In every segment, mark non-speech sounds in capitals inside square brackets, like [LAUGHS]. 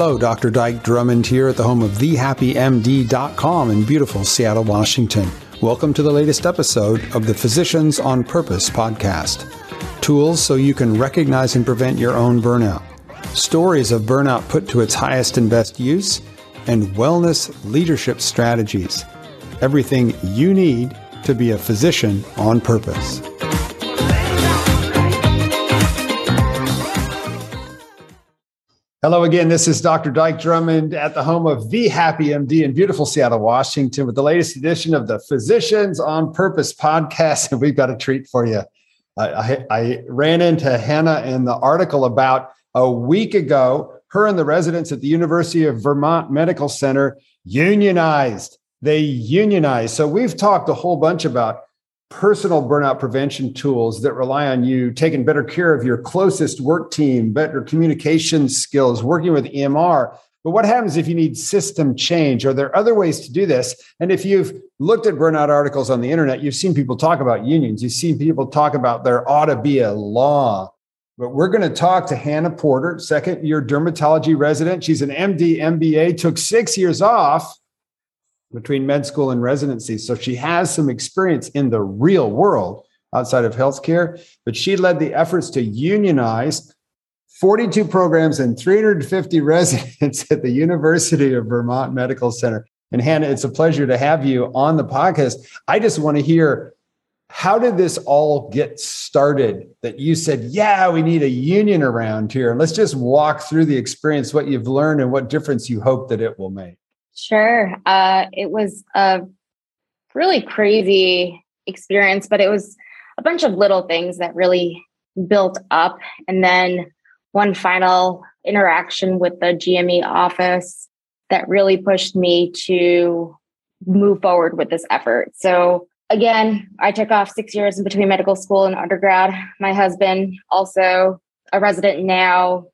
Hello, Dr. Dike Drummond here at the home of thehappymd.com in beautiful Seattle, Washington. Welcome to the latest episode of the Physicians on Purpose podcast. Tools so you can recognize and prevent your own burnout. Stories of burnout put to its highest and best use, and wellness leadership strategies. Everything you need to be a physician on purpose. Hello again. This is Dr. Dike Drummond at the home of The Happy MD in beautiful Seattle, Washington, with the latest edition of the Physicians on Purpose podcast. And we've got a treat for you. I, I, I ran into Hannah in the article about a week ago. Her and the residents at the University of Vermont Medical Center unionized. They unionized. So we've talked a whole bunch about personal burnout prevention tools that rely on you taking better care of your closest work team, better communication skills, working with EMR. But what happens if you need system change? Are there other ways to do this? And if you've looked at burnout articles on the internet, you've seen people talk about unions, you've seen people talk about there ought to be a law. But we're going to talk to Hannah Porter, second year dermatology resident. She's an MD, MBA, took six years off between med school and residency. So she has some experience in the real world outside of healthcare, but she led the efforts to unionize 42 programs and 350 [LAUGHS] residents at the University of Vermont Medical Center. And Hannah, it's a pleasure to have you on the podcast. I just want to hear how did this all get started that you said, yeah, we need a union around here? And Let's just walk through the experience, what you've learned, and what difference you hope that it will make. Sure. Uh, it was a really crazy experience, but it was a bunch of little things that really built up. And then one final interaction with the GME office that really pushed me to move forward with this effort. So, again, I took off six years in between medical school and undergrad. My husband, also a resident now,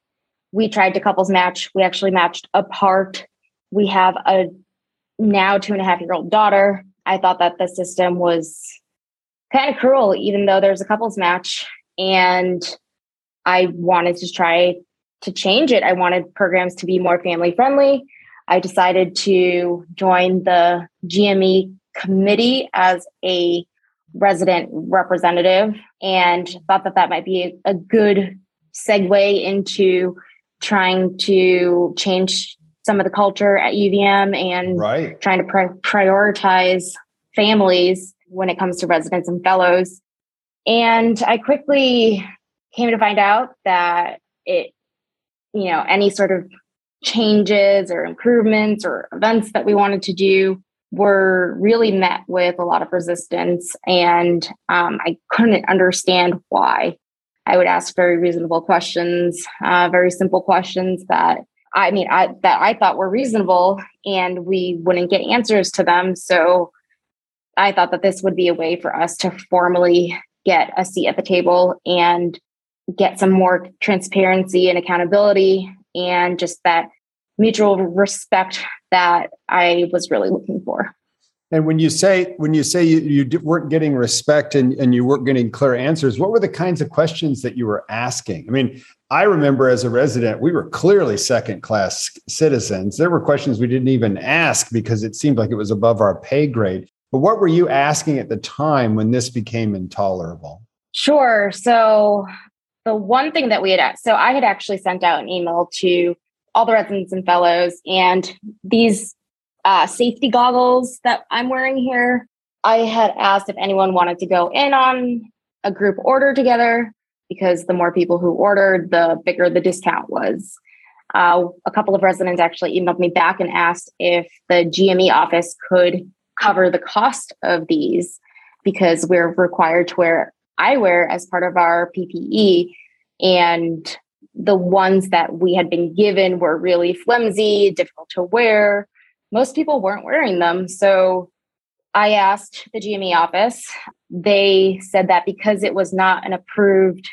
we tried to couples match. We actually matched apart we have a now two and a half year old daughter. I thought that the system was kind of cruel, even though there's a couples match. And I wanted to try to change it. I wanted programs to be more family friendly. I decided to join the GME committee as a resident representative and thought that that might be a, good segue into trying to change some of the culture at UVM and right. trying to pri- prioritize families when it comes to residents and fellows. And I quickly came to find out that it, you know, any sort of changes or improvements or events that we wanted to do were really met with a lot of resistance. And um, I couldn't understand why. I would ask very reasonable questions, uh, very simple questions that I mean, I, that I thought were reasonable, and we wouldn't get answers to them. So I thought that this would be a way for us to formally get a seat at the table and get some more transparency and accountability and just that mutual respect that I was really looking for. And when you say when you say you, you weren't getting respect and, and you weren't getting clear answers, what were the kinds of questions that you were asking? I mean, I remember as a resident, we were clearly second class citizens. There were questions we didn't even ask because it seemed like it was above our pay grade. But what were you asking at the time when this became intolerable? Sure. So the one thing that we had so I had actually sent out an email to all the residents and fellows, and these uh, safety goggles that I'm wearing here. I had asked if anyone wanted to go in on a group order together because the more people who ordered, the bigger the discount was. Uh, a couple of residents actually emailed me back and asked if the GME office could cover the cost of these because we're required to wear eyewear as part of our PPE. And the ones that we had been given were really flimsy, difficult to wear. Most people weren't wearing them. So I asked the GME office. They said that because it was not an approved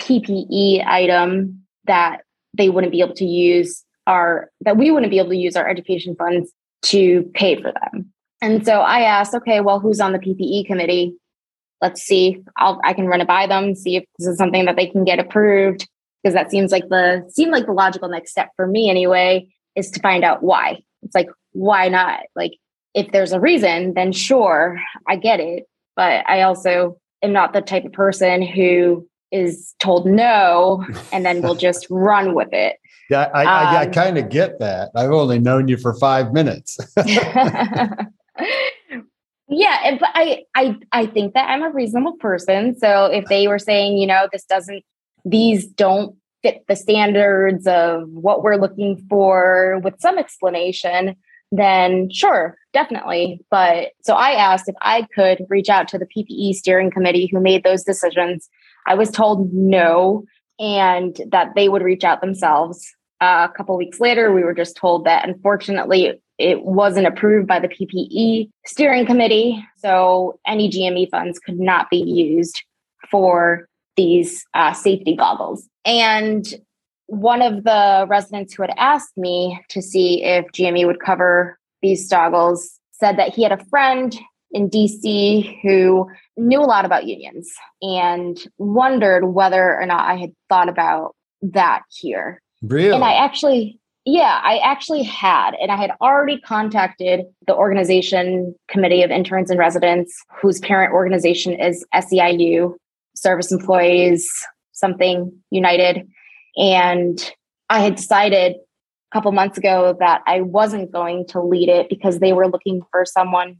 PPE item, that they wouldn't be able to use our, that we wouldn't be able to use our education funds to pay for them. And so I asked, okay, well, who's on the PPE committee? Let's see. I'll, I can run it by them, see if this is something that they can get approved. because that seems like the seemed like the logical next step for me anyway is to find out why. It's like why not? Like if there's a reason, then sure, I get it. But I also am not the type of person who is told no and then will [LAUGHS] just run with it. Yeah, I, um, I, I kind of get that. I've only known you for five minutes. [LAUGHS] yeah, but I, I, I think that I'm a reasonable person. So if they were saying, you know, this doesn't, these don't fit the standards of what we're looking for with some explanation, then sure, definitely. But so I asked if I could reach out to the PPE steering committee who made those decisions. I was told no, and that they would reach out themselves. Uh, a couple weeks later, we were just told that unfortunately it wasn't approved by the PPE steering committee. So any GME funds could not be used for these uh, safety goggles. And one of the residents who had asked me to see if GME would cover these goggles said that he had a friend in DC who knew a lot about unions and wondered whether or not I had thought about that here. Really? And I actually, yeah, I actually had. And I had already contacted the organization committee of interns and residents, whose parent organization is SEIU, Service Employees, something United. And I had decided a couple months ago that I wasn't going to lead it because they were looking for someone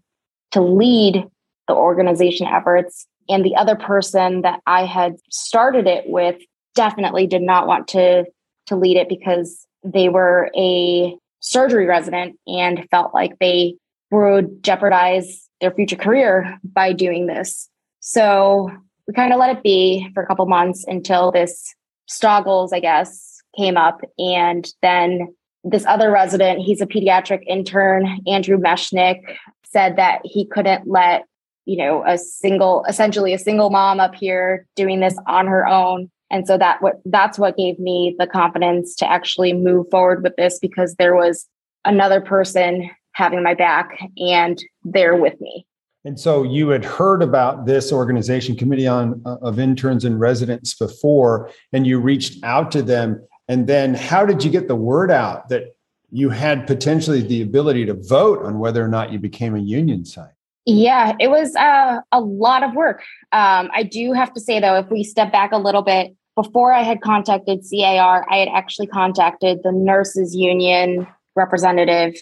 to lead the organization efforts. And the other person that I had started it with definitely did not want to, to lead it because they were a surgery resident and felt like they would jeopardize their future career by doing this. So we kind of let it be for a couple months until this Stoggles, I guess, came up. And then this other resident, he's a pediatric intern, Andrew Meshnick, said that he couldn't let, you know, a single, essentially a single mom up here doing this on her own. And so that what that's what gave me the confidence to actually move forward with this because there was another person having my back and they're with me. And so you had heard about this organization, Committee on uh, of Interns and Residents, before, and you reached out to them. And then, how did you get the word out that you had potentially the ability to vote on whether or not you became a union site? Yeah, it was uh, a lot of work. Um, I do have to say, though, if we step back a little bit, before I had contacted CIR, I had actually contacted the nurses union representative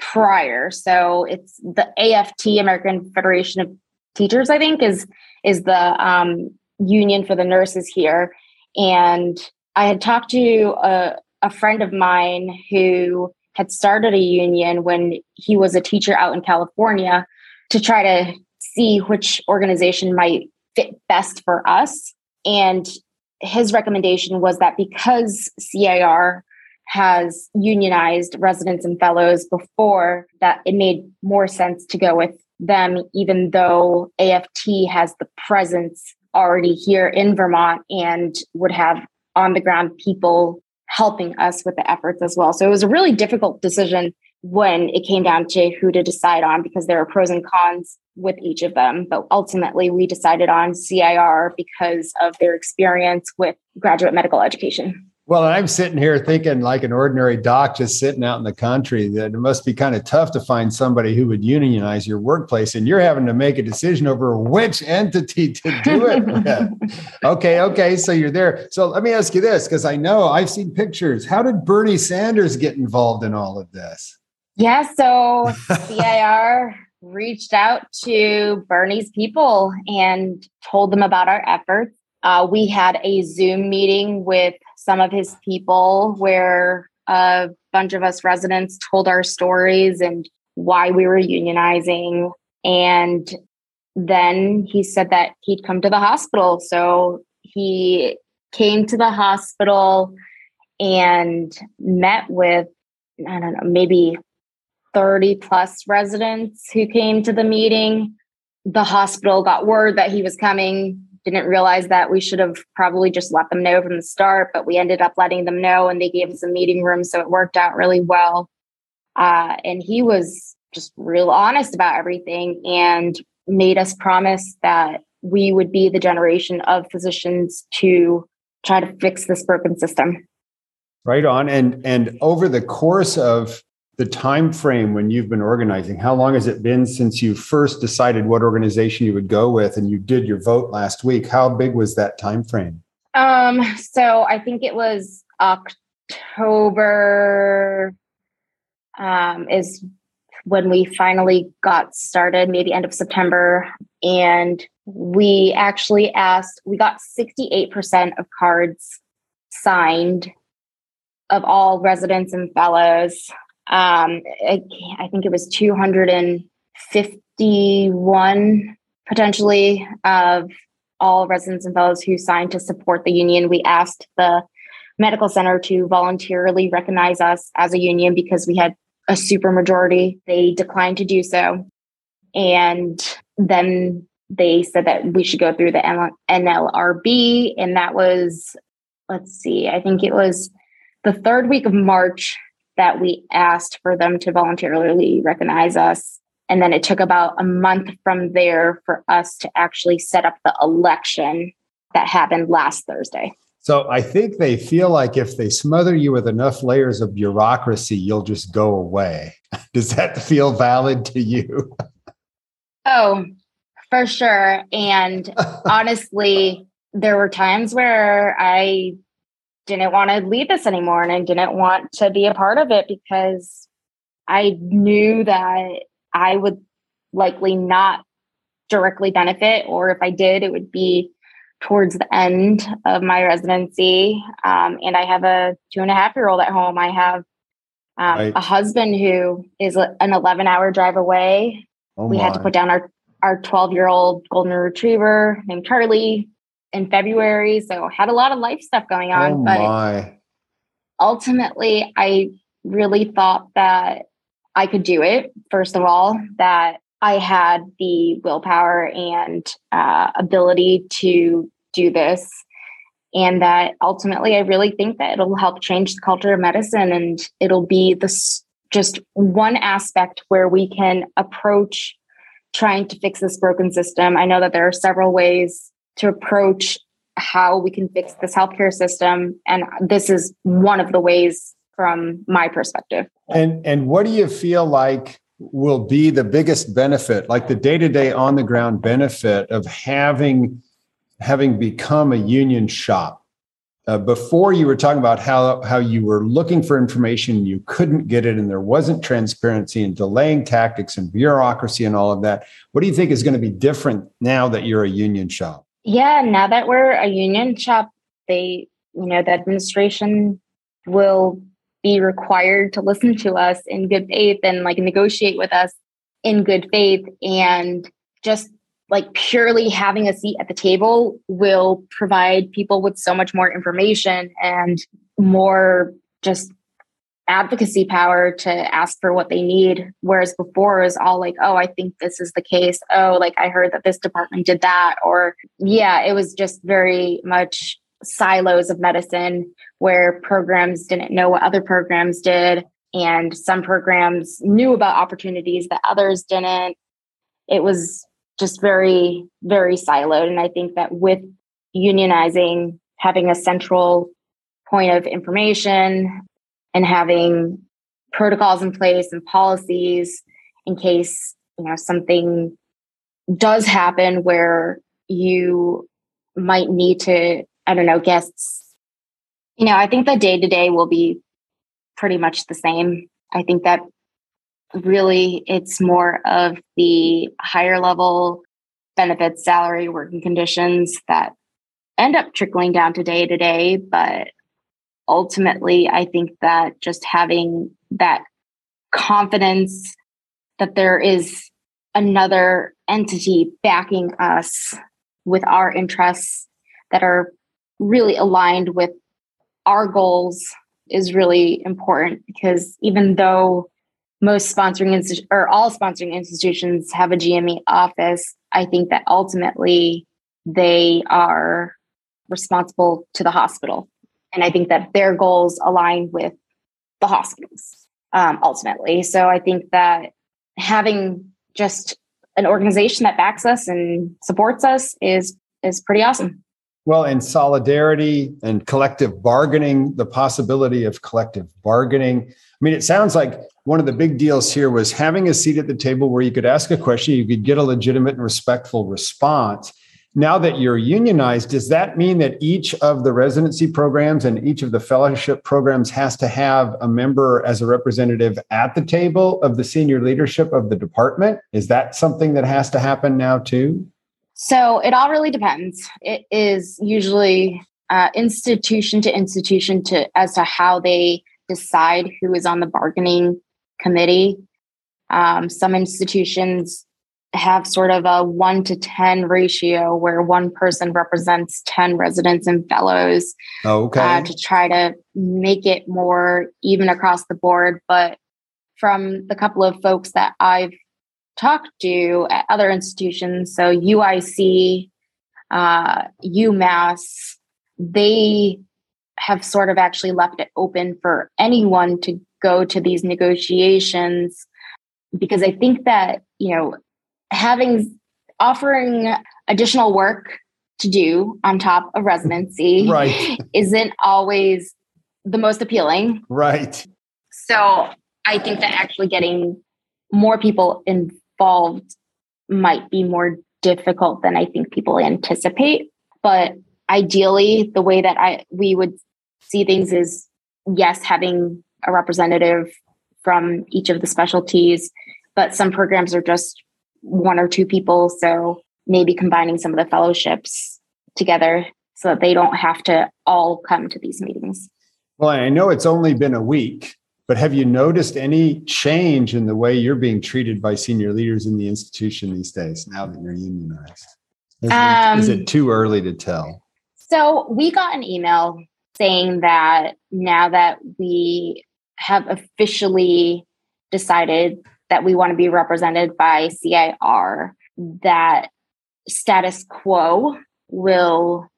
prior. So it's the AFT, American Federation of Teachers, I think, is is the um, union for the nurses here. And I had talked to a, a friend of mine who had started a union when he was a teacher out in California to try to see which organization might fit best for us. And his recommendation was that because CIR has unionized residents and fellows before that it made more sense to go with them even though AFT has the presence already here in Vermont and would have on the ground people helping us with the efforts as well. So it was a really difficult decision when it came down to who to decide on because there are pros and cons with each of them. But ultimately, we decided on CIR because of their experience with graduate medical education. Well, I'm sitting here thinking, like an ordinary doc just sitting out in the country, that it must be kind of tough to find somebody who would unionize your workplace, and you're having to make a decision over which entity to do it [LAUGHS] with. okay, okay, so you're there. So let me ask you this, because I know I've seen pictures. How did Bernie Sanders get involved in all of this? Yeah, so [LAUGHS] CIR reached out to Bernie's people and told them about our efforts. Uh, we had a Zoom meeting with some of his people where a bunch of us residents told our stories and why we were unionizing. And then he said that he'd come to the hospital. So he came to the hospital and met with, I don't know, maybe 30 plus residents who came to the meeting. The hospital got word that he was coming didn't realize that we should have probably just let them know from the start, but we ended up letting them know and they gave us a meeting room. So it worked out really well. Uh, and he was just real honest about everything and made us promise that we would be the generation of physicians to try to fix this broken system. Right on. And and over the course of the time frame when you've been organizing, how long has it been since you first decided what organization you would go with and you did your vote last week? How big was that time frame? Um, so I think it was October um, is when we finally got started, maybe end of September. And we actually asked, we got 68% of cards signed of all residents and fellows. Um, I, I think it was 251 potentially of all residents and fellows who signed to support the union. We asked the medical center to voluntarily recognize us as a union because we had a super majority. They declined to do so. And then they said that we should go through the NLRB. And that was, let's see, I think it was the third week of March that we asked for them to voluntarily recognize us. And then it took about a month from there for us to actually set up the election that happened last Thursday. So I think they feel like if they smother you with enough layers of bureaucracy, you'll just go away. [LAUGHS] Does that feel valid to you? Oh, for sure. And [LAUGHS] honestly, there were times where I didn't want to lead this anymore and I didn't want to be a part of it because I knew that I would likely not directly benefit, or if I did, it would be towards the end of my residency. Um, and I have a two and a half year old at home. I have um, right. a husband who is an 11 hour drive away. Oh we had to put down our, our 12 year old golden retriever named Charlie in February. So had a lot of life stuff going on. Oh but my. ultimately, I really thought that I could do it, first of all, that I had the willpower and uh, ability to do this. And that ultimately, I really think that it'll help change the culture of medicine and it'll be this just one aspect where we can approach trying to fix this broken system. I know that there are several ways to approach how we can fix this healthcare system. And this is one of the ways from my perspective. And and what do you feel like will be the biggest benefit, like the day-to-day on the ground benefit of having having become a union shop? Uh, before you were talking about how how you were looking for information, you couldn't get it, and there wasn't transparency and delaying tactics and bureaucracy and all of that. What do you think is going to be different now that you're a union shop? Yeah, now that we're a union shop, they, you know, the administration will be required to listen to us in good faith and like negotiate with us in good faith. And just like purely having a seat at the table will provide people with so much more information and more just advocacy power to ask for what they need whereas before is all like oh i think this is the case. Oh like i heard that this department did that. Or yeah it was just very much silos of medicine where programs didn't know what other programs did. And some programs knew about opportunities that others didn't. It was just very very siloed. And i think that with unionizing having a central point of information and having protocols in place and policies in case you know something does happen where you might need to I don't know, guests. You know, I think the day to day will be pretty much the same. I think that really it's more of the higher level benefits, salary, working conditions that end up trickling down to day to day. But ultimately, I think that just having that confidence that there is another entity backing us with our interests that are really aligned with our goals is really important because even though most sponsoring institu- or all sponsoring institutions have a GME office, I think that ultimately they are responsible to the hospital. And I think that their goals align with the hospitals um, ultimately. So I think that having just an organization that backs us and supports us is is pretty awesome. Well, in solidarity and collective bargaining, the possibility of collective bargaining. I mean, it sounds like one of the big deals here was having a seat at the table where you could ask a question, you could get a legitimate and respectful response. Now that you're unionized, does that mean that each of the residency programs and each of the fellowship programs has to have a member as a representative at the table of the senior leadership of the department? Is that something that has to happen now too? So it all really depends. It is usually uh, institution to institution to as to how they decide who is on the bargaining committee. Um, some institutions have sort of a one to 10 ratio where one person represents 10 residents and fellows okay. Uh, to try to make it more even across the board. But from the couple of folks that I've talked to at other institutions, so UIC, uh, UMass, they have sort of actually left it open for anyone to go to these negotiations because I think that, you know, having offering additional work to do on top of residency right. [LAUGHS] isn't always the most appealing. Right. So I think that actually getting more people involved might be more difficult than I think people anticipate. But ideally, the way that I we would see things is yes, having a representative from each of the specialties, but some programs are just one or two people. So maybe combining some of the fellowships together so that they don't have to all come to these meetings. Well, I know it's only been a week, but have you noticed any change in the way you're being treated by senior leaders in the institution these days now that you're unionized? Is, um, it, is it too early to tell? So we got an email saying that now that we have officially decided that we want to be represented by CIR, that status quo will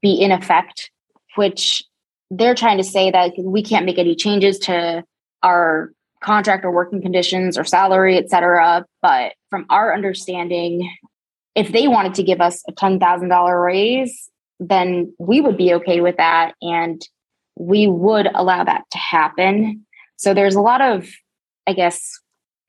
be in effect, which they're trying to say that we can't make any changes to our contract or working conditions or salary, et cetera. But from our understanding, if they wanted to give us a $10,000 raise, then we would be okay with that. And we would allow that to happen. So there's a lot of, I guess,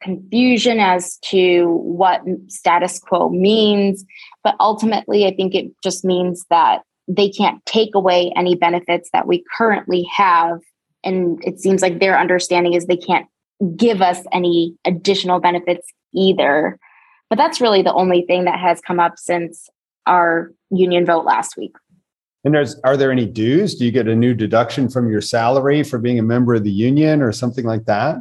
confusion as to what status quo means. But ultimately, I think it just means that they can't take away any benefits that we currently have and it seems like their understanding is they can't give us any additional benefits either. But that's really the only thing that has come up since our union vote last week. And there's are there any dues? Do you get a new deduction from your salary for being a member of the union or something like that?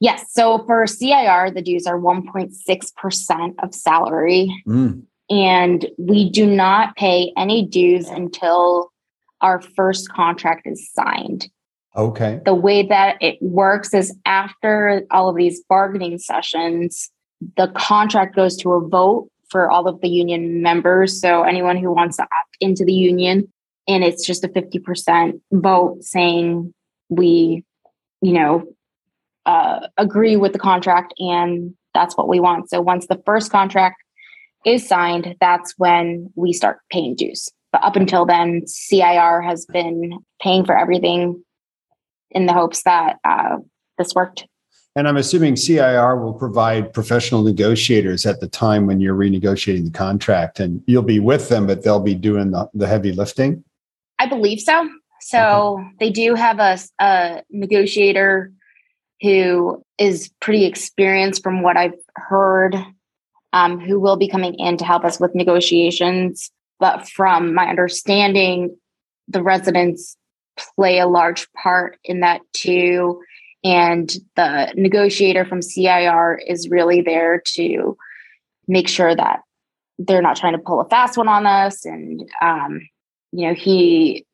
Yes. So for CIR, the dues are 1.6% of salary. Mm. And we do not pay any dues until our first contract is signed. Okay. The way that it works is after all of these bargaining sessions, the contract goes to a vote for all of the union members. So anyone who wants to opt into the union, and it's just a 50% vote saying we, you know, uh, agree with the contract and that's what we want. So once the first contract is signed, that's when we start paying dues. But up until then, CIR has been paying for everything in the hopes that uh, this worked. And I'm assuming CIR will provide professional negotiators at the time when you're renegotiating the contract, and you'll be with them, but they'll be doing the, the heavy lifting. I believe so. So okay. they do have a, a negotiator who is pretty experienced from what I've heard, um, who will be coming in to help us with negotiations. But from my understanding, the residents play a large part in that too. And the negotiator from CIR is really there to make sure that they're not trying to pull a fast one on us. And, um, you know, he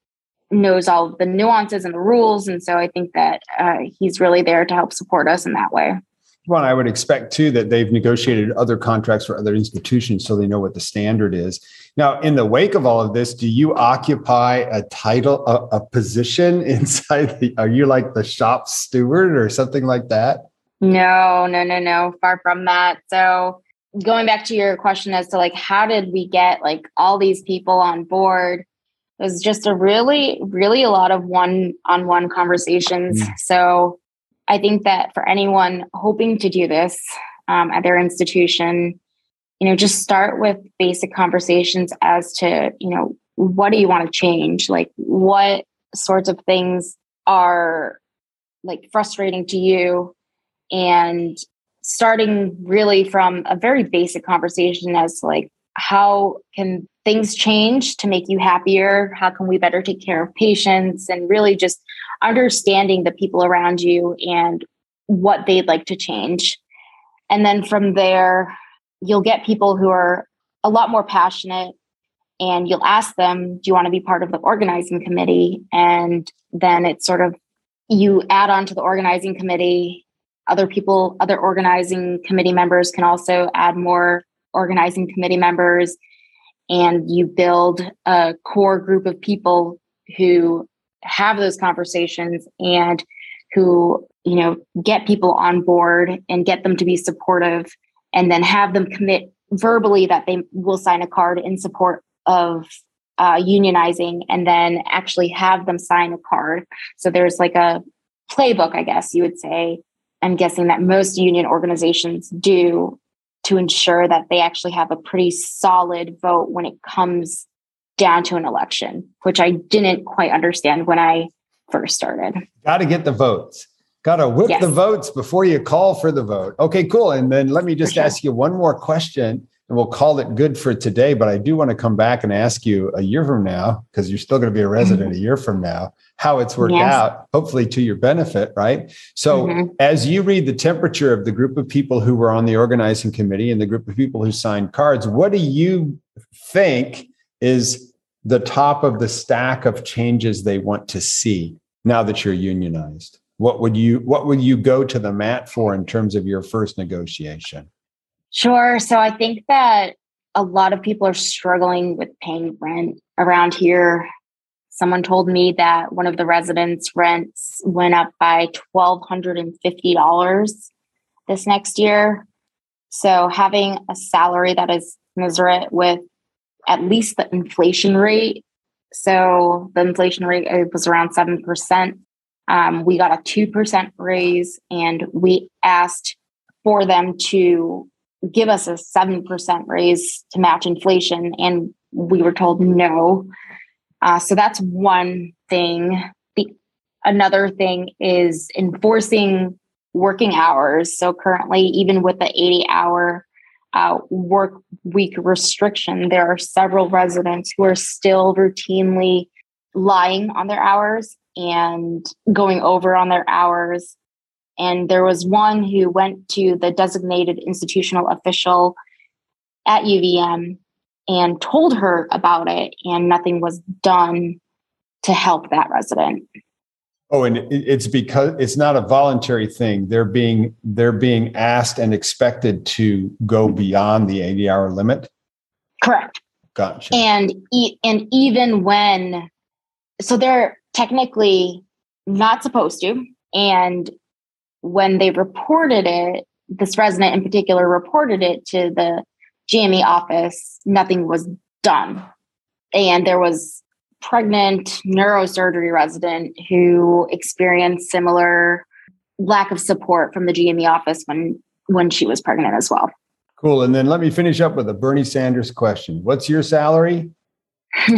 knows all the nuances and the rules. And so I think that uh, he's really there to help support us in that way. Well, I would expect too that they've negotiated other contracts for other institutions so they know what the standard is. Now, in the wake of all of this, do you occupy a title, a, a position [LAUGHS] inside the, are you like the shop steward or something like that? No, no, no, no, far from that. So, going back to your question as to like, how did we get like all these people on board? It was just a really, really a lot of one on one conversations. Mm. So I think that for anyone hoping to do this um, at their institution, you know, just start with basic conversations as to, you know, what do you want to change? Like, what sorts of things are like frustrating to you? And starting really from a very basic conversation as to like, how can things change to make you happier? How can we better take care of patients? And really just understanding the people around you and what they'd like to change. And then from there, you'll get people who are a lot more passionate and you'll ask them, Do you want to be part of the organizing committee? And then it's sort of you add on to the organizing committee. Other people, other organizing committee members can also add more organizing committee members and you build a core group of people who have those conversations and who you know get people on board and get them to be supportive and then have them commit verbally that they will sign a card in support of uh, unionizing and then actually have them sign a card. So there's like a playbook i guess you would say. I'm guessing that most union organizations do to ensure that they actually have a pretty solid vote when it comes down to an election, which I didn't quite understand when I first started. Got to get the votes. Got to whip yes. the votes before you call for the vote. Okay, cool. And then let me just sure. ask you one more question and we'll call it good for today. But I do want to come back and ask you a year from now, because you're still going to be a resident mm-hmm. a year from now, how it's worked yes. out, hopefully to your benefit, right? So, mm-hmm. as you read the temperature of the group of people who were on the organizing committee and the group of people who signed cards, what do you think is the top of the stack of changes they want to see now that you're unionized? What would you what would you go to the mat for in terms of your first negotiation? Sure. So I think that a lot of people are struggling with paying rent around here someone told me that one of the residents' rents went up by $1,250 this next year. So having a salary that is commensurate with at least the inflation rate. So the inflation rate was around 7%. Um, we got a 2% raise and we asked for them to give us a 7% raise to match inflation. And we were told no. Uh, so that's one thing. The another thing is enforcing working hours. So currently, even with the 80 hour uh, work week restriction, there are several residents who are still routinely lying on their hours and going over on their hours. And there was one who went to the designated institutional official at UVM and told her about it, and nothing was done to help that resident. Oh, and it's because it's not a voluntary thing. They're being they're being asked and expected to go beyond the 80 hour limit. Correct. Gotcha. And and even when so they're technically not supposed to and when they reported it this resident in particular reported it to the GME office, nothing was done. And there was pregnant neurosurgery resident who experienced similar lack of support from the GME office when when she was pregnant as well. Cool. And then let me finish up with a Bernie Sanders question. What's your salary? [LAUGHS]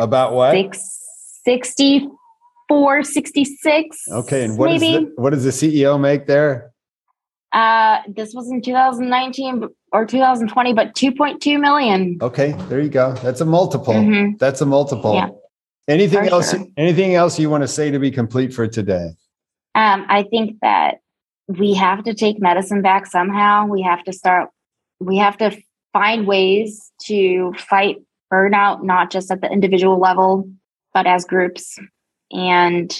About what? Six, 64, 66. Okay. And what, maybe? The, what does the CEO make there? Uh, this was in 2019 or 2020, but 2.2 million. Okay, there you go. That's a multiple. Mm-hmm. That's a multiple. Yeah, anything else? Sure. Anything else you want to say to be complete for today? Um, I think that we have to take medicine back somehow. We have to start. We have to find ways to fight burnout, not just at the individual level, but as groups. And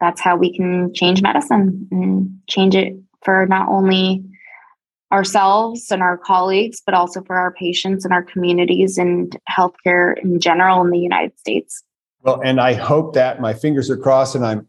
that's how we can change medicine and change it for not only ourselves and our colleagues, but also for our patients and our communities and healthcare in general in the United States. Well, and I hope that my fingers are crossed and I'm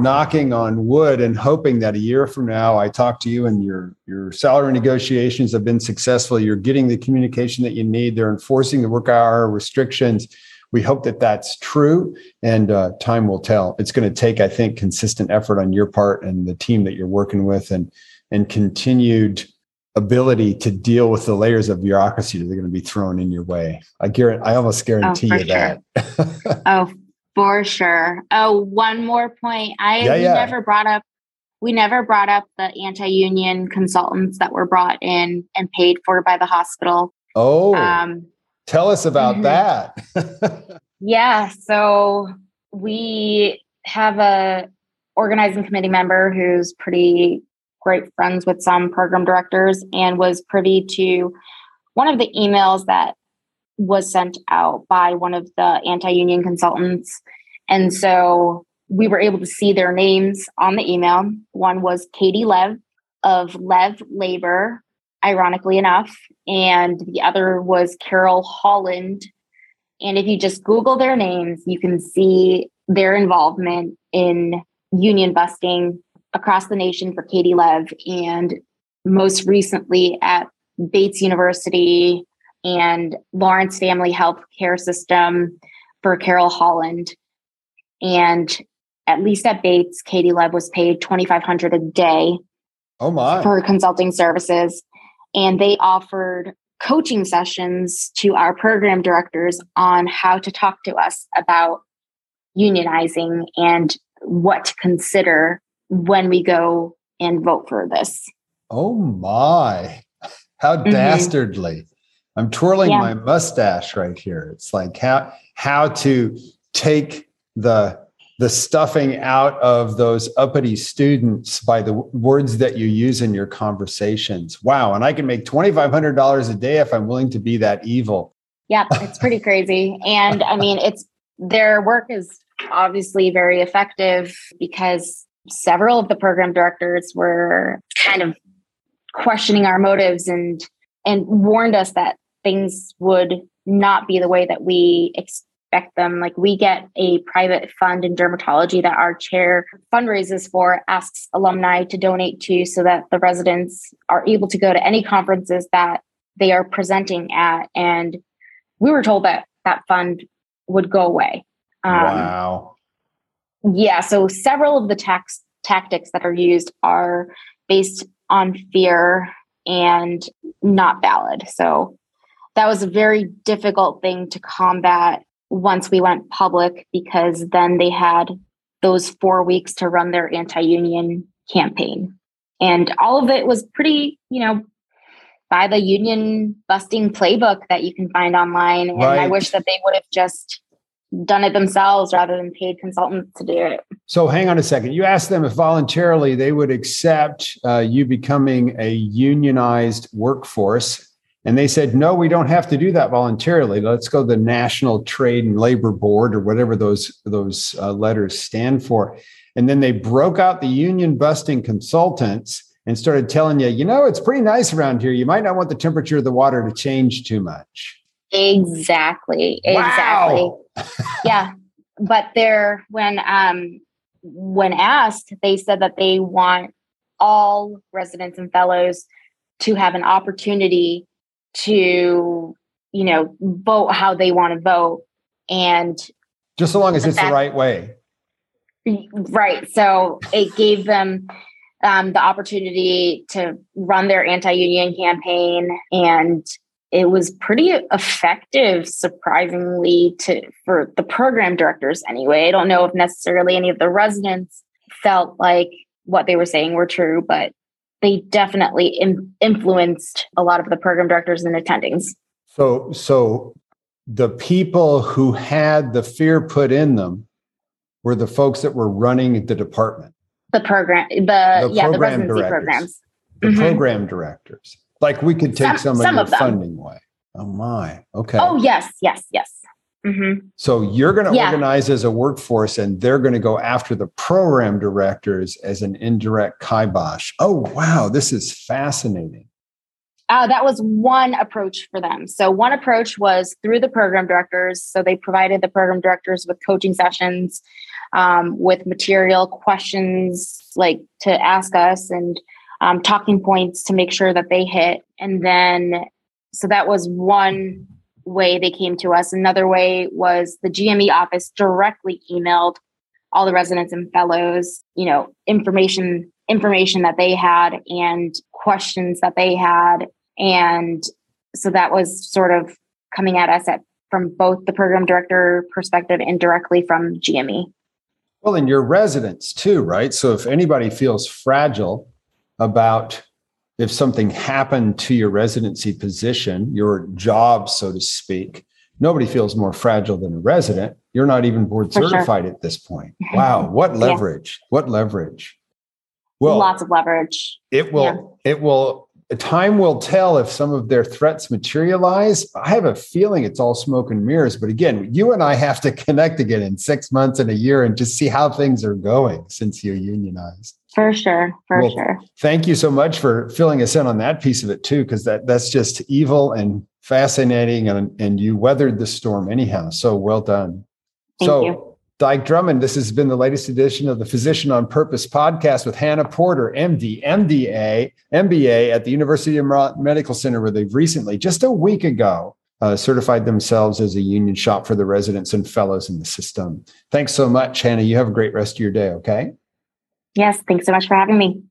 knocking on wood and hoping that a year from now I talk to you and your your salary negotiations have been successful. You're getting the communication that you need. They're enforcing the work hour restrictions we hope that that's true, and uh, time will tell. It's going to take, I think, consistent effort on your part and the team that you're working with, and and continued ability to deal with the layers of bureaucracy that are going to be thrown in your way. I guarantee, I almost guarantee oh, you sure. that. oh, for sure. Oh, one more point. I yeah, yeah. never brought up we never brought up the anti-union consultants that were brought in and paid for by the hospital. Oh. Um, tell us about mm-hmm. that. yeah, so we have a organizing committee member who's pretty great friends with some program directors and was privy to one of the emails that was sent out by one of the anti-union consultants and so we were able to see their names on the email one was katie lev of lev labor ironically enough and the other was carol holland and if you just google their names you can see their involvement in union busting across the nation for Katie Lev and most recently at Bates University and Lawrence Family Health Care System for Carol Holland. And at least at Bates, Katie Lev was paid 2500 a day oh my. for consulting services. And they offered coaching sessions to our program directors on how to talk to us about unionizing and what to consider when we go and vote for this. Oh my, how mm-hmm. dastardly. I'm twirling yeah. my mustache right here. It's like how how to take the the stuffing out of those uppity students by the words that you use in your conversations. Wow, and I can make $2500 a day if I'm willing to be that evil. Yeah, it's pretty crazy. And I mean, it's their work is obviously very effective because several of the program directors were kind of questioning our motives and and warned us that things would not be the way that we them. Like we get a private fund in dermatology that our chair fundraises for asks alumni to donate to so that the residents are able to go to any conferences that they are presenting at. And we were told that that fund would go away. Um, wow. Yeah, so several of the tax tactics that are used are based on fear and not valid. So that was a very difficult thing to combat once we went public because then they had those four weeks to run their anti union campaign. And all of it was pretty, you know, by the union busting playbook that you can find online. And right. I wish that they would have just done it themselves rather than paid consultants to do it. So hang on a second. You asked them if voluntarily they would accept uh, you becoming a unionized workforce. And they said, no, we don't have to do that voluntarily. Let's go to the National Trade and Labor Board or whatever those, those uh, letters stand for. And then they broke out the union busting consultants and started telling you, you know, it's pretty nice around here. You might not want the temperature of the water to change too much. Exactly. Exactly. Wow. [LAUGHS] yeah. But they're when um when asked, they said that they want all residents and fellows to have an opportunity to, you know, vote how they want to vote. And just so long as it's the right way. Right. So it gave them um, the opportunity to run their anti union campaign and it was pretty effective surprisingly to for the program directors anyway i don't know if necessarily any of the residents felt like what they were saying were true but they definitely Im- influenced a lot of the program directors and attendings so so the people who had the fear put in them were the folks that were running the department the program the, the yeah the residency directors, programs the mm-hmm. program directors like we could take some, some, some of, your funding away. Oh my. Okay. Oh yes, yes, yes. Mm-hmm. So you're going to yeah. organize as a workforce, and they're going to go after the program directors as an indirect kibosh. Oh wow, this is fascinating. Uh, that was one approach for them. So one approach was through the program directors. So they provided the program directors with coaching sessions, um, with material questions like to ask us and um, talking points to make sure that they hit. And then, so that was one way they came to us. Another way was the GME office directly emailed all the residents and fellows, you know, information information that they had and questions that they had and so that was sort of coming at us at from both the program director perspective and directly from GME. Well, and your residents too, right? So if anybody feels fragile about if something happened to your residency position, your job, so to speak, nobody feels more fragile than a resident. You're not even board For certified sure. at this point. [LAUGHS] Wow, what leverage? Yeah. What leverage? Well, lots of leverage. It will yeah. it will time will tell if some of their threats materialize. I have a feeling it's all smoke and mirrors. But again, you and I have to [LAUGHS] connect again in six months and a year and just see how things are going since you're unionized. For sure. For well, sure. Thank you so much for filling us in on that piece of it too, because that that's just evil and fascinating and, and you weathered the storm anyhow. So well done. Thank so you. Dike Drummond, this has been the latest edition of the Physician on Purpose podcast with Hannah Porter, MD, MDA, MBA at the University of Medical Center, where they've recently, just a week ago, uh, certified themselves as a union shop for the residents and fellows in the system. Thanks so much, Hannah. You have a great rest of your day, okay? Yes, thanks so much for having me.